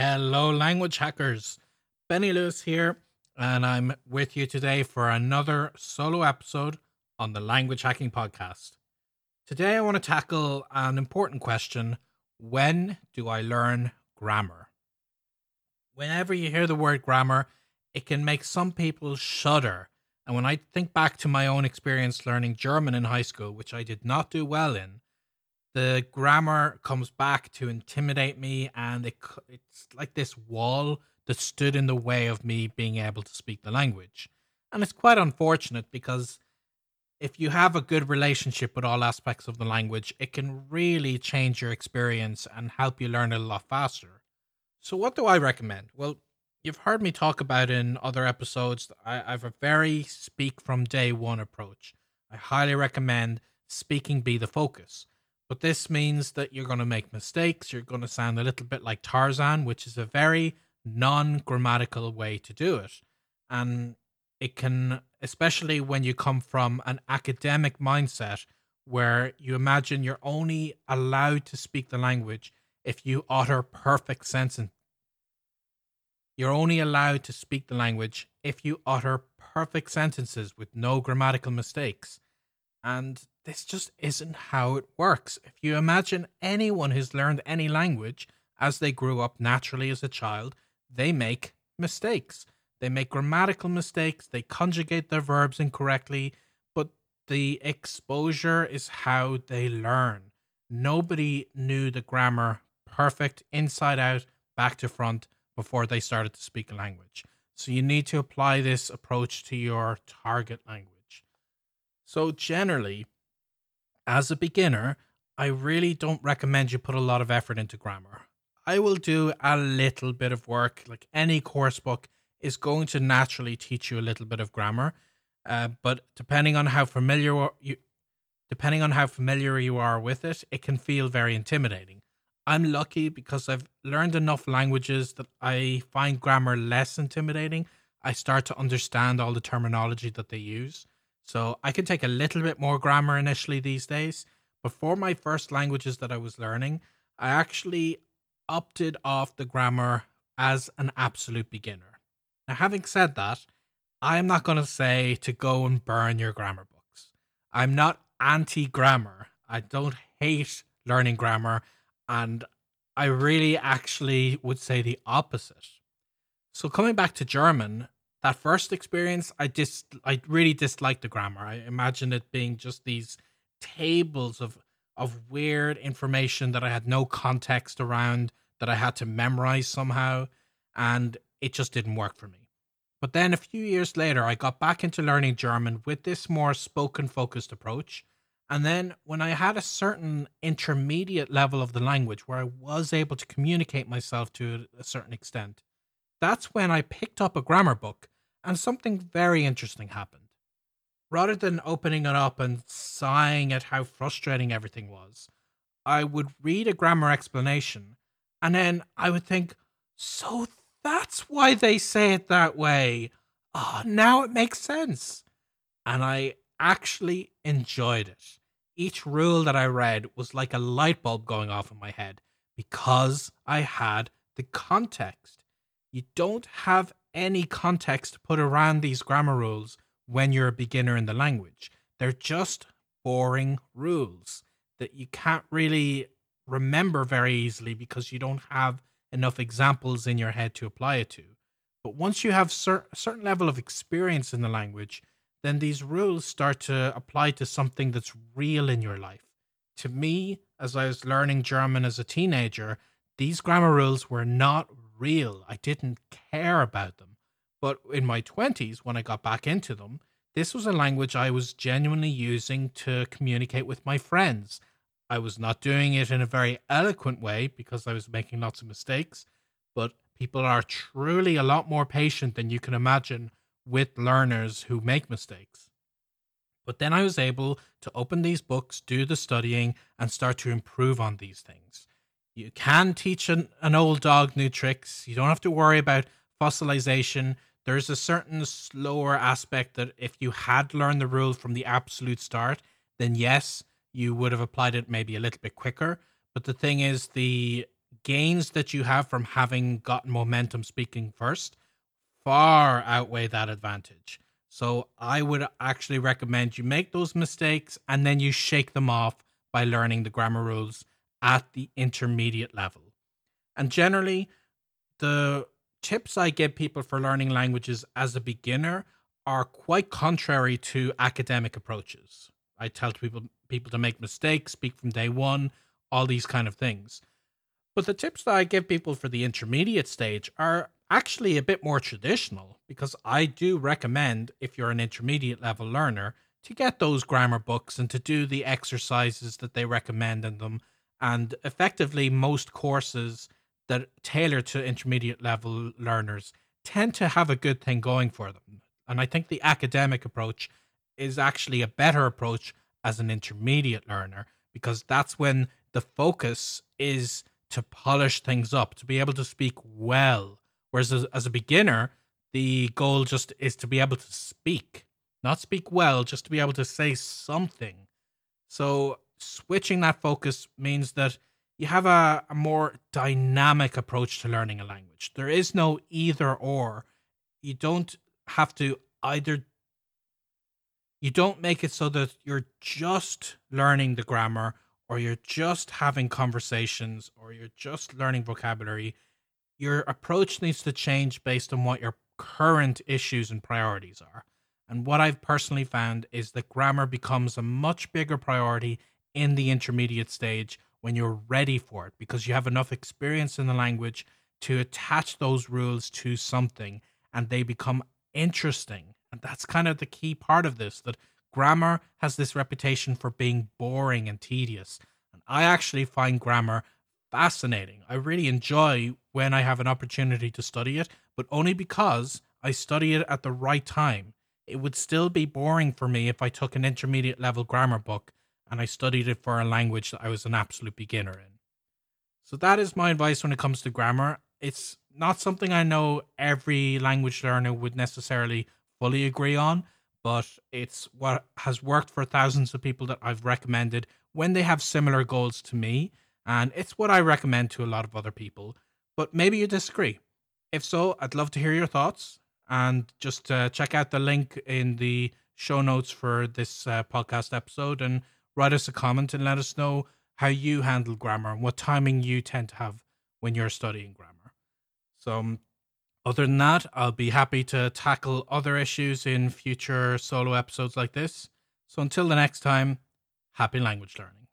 Hello, language hackers. Benny Lewis here, and I'm with you today for another solo episode on the Language Hacking Podcast. Today, I want to tackle an important question When do I learn grammar? Whenever you hear the word grammar, it can make some people shudder. And when I think back to my own experience learning German in high school, which I did not do well in, the grammar comes back to intimidate me and it, it's like this wall that stood in the way of me being able to speak the language. And it's quite unfortunate because if you have a good relationship with all aspects of the language it can really change your experience and help you learn it a lot faster. So what do i recommend? Well you've heard me talk about in other episodes I, I have a very speak from day one approach. I highly recommend speaking be the focus but this means that you're going to make mistakes. You're going to sound a little bit like Tarzan, which is a very non grammatical way to do it. And it can, especially when you come from an academic mindset where you imagine you're only allowed to speak the language if you utter perfect sentences. You're only allowed to speak the language if you utter perfect sentences with no grammatical mistakes. And this just isn't how it works. If you imagine anyone who's learned any language as they grew up naturally as a child, they make mistakes. They make grammatical mistakes, they conjugate their verbs incorrectly, but the exposure is how they learn. Nobody knew the grammar perfect inside out, back to front before they started to speak a language. So you need to apply this approach to your target language. So generally, as a beginner, I really don't recommend you put a lot of effort into grammar. I will do a little bit of work, like any course book is going to naturally teach you a little bit of grammar. Uh, but depending on how familiar you, depending on how familiar you are with it, it can feel very intimidating. I'm lucky because I've learned enough languages that I find grammar less intimidating. I start to understand all the terminology that they use. So I can take a little bit more grammar initially these days. But for my first languages that I was learning, I actually opted off the grammar as an absolute beginner. Now, having said that, I'm not going to say to go and burn your grammar books. I'm not anti grammar. I don't hate learning grammar. And I really actually would say the opposite. So, coming back to German, that first experience, I just I really disliked the grammar. I imagine it being just these tables of of weird information that I had no context around that I had to memorize somehow, and it just didn't work for me. But then a few years later, I got back into learning German with this more spoken focused approach. And then when I had a certain intermediate level of the language where I was able to communicate myself to a certain extent, that's when I picked up a grammar book and something very interesting happened. Rather than opening it up and sighing at how frustrating everything was, I would read a grammar explanation and then I would think, so that's why they say it that way. Oh, now it makes sense. And I actually enjoyed it. Each rule that I read was like a light bulb going off in my head because I had the context you don't have any context put around these grammar rules when you're a beginner in the language. They're just boring rules that you can't really remember very easily because you don't have enough examples in your head to apply it to. But once you have cer- a certain level of experience in the language, then these rules start to apply to something that's real in your life. To me, as I was learning German as a teenager, these grammar rules were not real. I didn't care about them. But in my 20s, when I got back into them, this was a language I was genuinely using to communicate with my friends. I was not doing it in a very eloquent way because I was making lots of mistakes, but people are truly a lot more patient than you can imagine with learners who make mistakes. But then I was able to open these books, do the studying, and start to improve on these things. You can teach an, an old dog new tricks. You don't have to worry about fossilization. There's a certain slower aspect that if you had learned the rule from the absolute start, then yes, you would have applied it maybe a little bit quicker. But the thing is, the gains that you have from having gotten momentum speaking first far outweigh that advantage. So I would actually recommend you make those mistakes and then you shake them off by learning the grammar rules at the intermediate level. And generally, the tips I give people for learning languages as a beginner are quite contrary to academic approaches. I tell people people to make mistakes, speak from day one, all these kind of things. But the tips that I give people for the intermediate stage are actually a bit more traditional because I do recommend, if you're an intermediate level learner, to get those grammar books and to do the exercises that they recommend in them. And effectively, most courses that tailor to intermediate level learners tend to have a good thing going for them. And I think the academic approach is actually a better approach as an intermediate learner because that's when the focus is to polish things up, to be able to speak well. Whereas as, as a beginner, the goal just is to be able to speak, not speak well, just to be able to say something. So switching that focus means that you have a, a more dynamic approach to learning a language. There is no either or. You don't have to either you don't make it so that you're just learning the grammar or you're just having conversations or you're just learning vocabulary. Your approach needs to change based on what your current issues and priorities are. And what I've personally found is that grammar becomes a much bigger priority in the intermediate stage when you're ready for it because you have enough experience in the language to attach those rules to something and they become interesting. And that's kind of the key part of this that grammar has this reputation for being boring and tedious. And I actually find grammar fascinating. I really enjoy when I have an opportunity to study it, but only because I study it at the right time. It would still be boring for me if I took an intermediate level grammar book and I studied it for a language that I was an absolute beginner in. So that is my advice when it comes to grammar. It's not something I know every language learner would necessarily fully agree on, but it's what has worked for thousands of people that I've recommended when they have similar goals to me. And it's what I recommend to a lot of other people. But maybe you disagree. If so, I'd love to hear your thoughts. And just uh, check out the link in the show notes for this uh, podcast episode and write us a comment and let us know how you handle grammar and what timing you tend to have when you're studying grammar. So, um, other than that, I'll be happy to tackle other issues in future solo episodes like this. So, until the next time, happy language learning.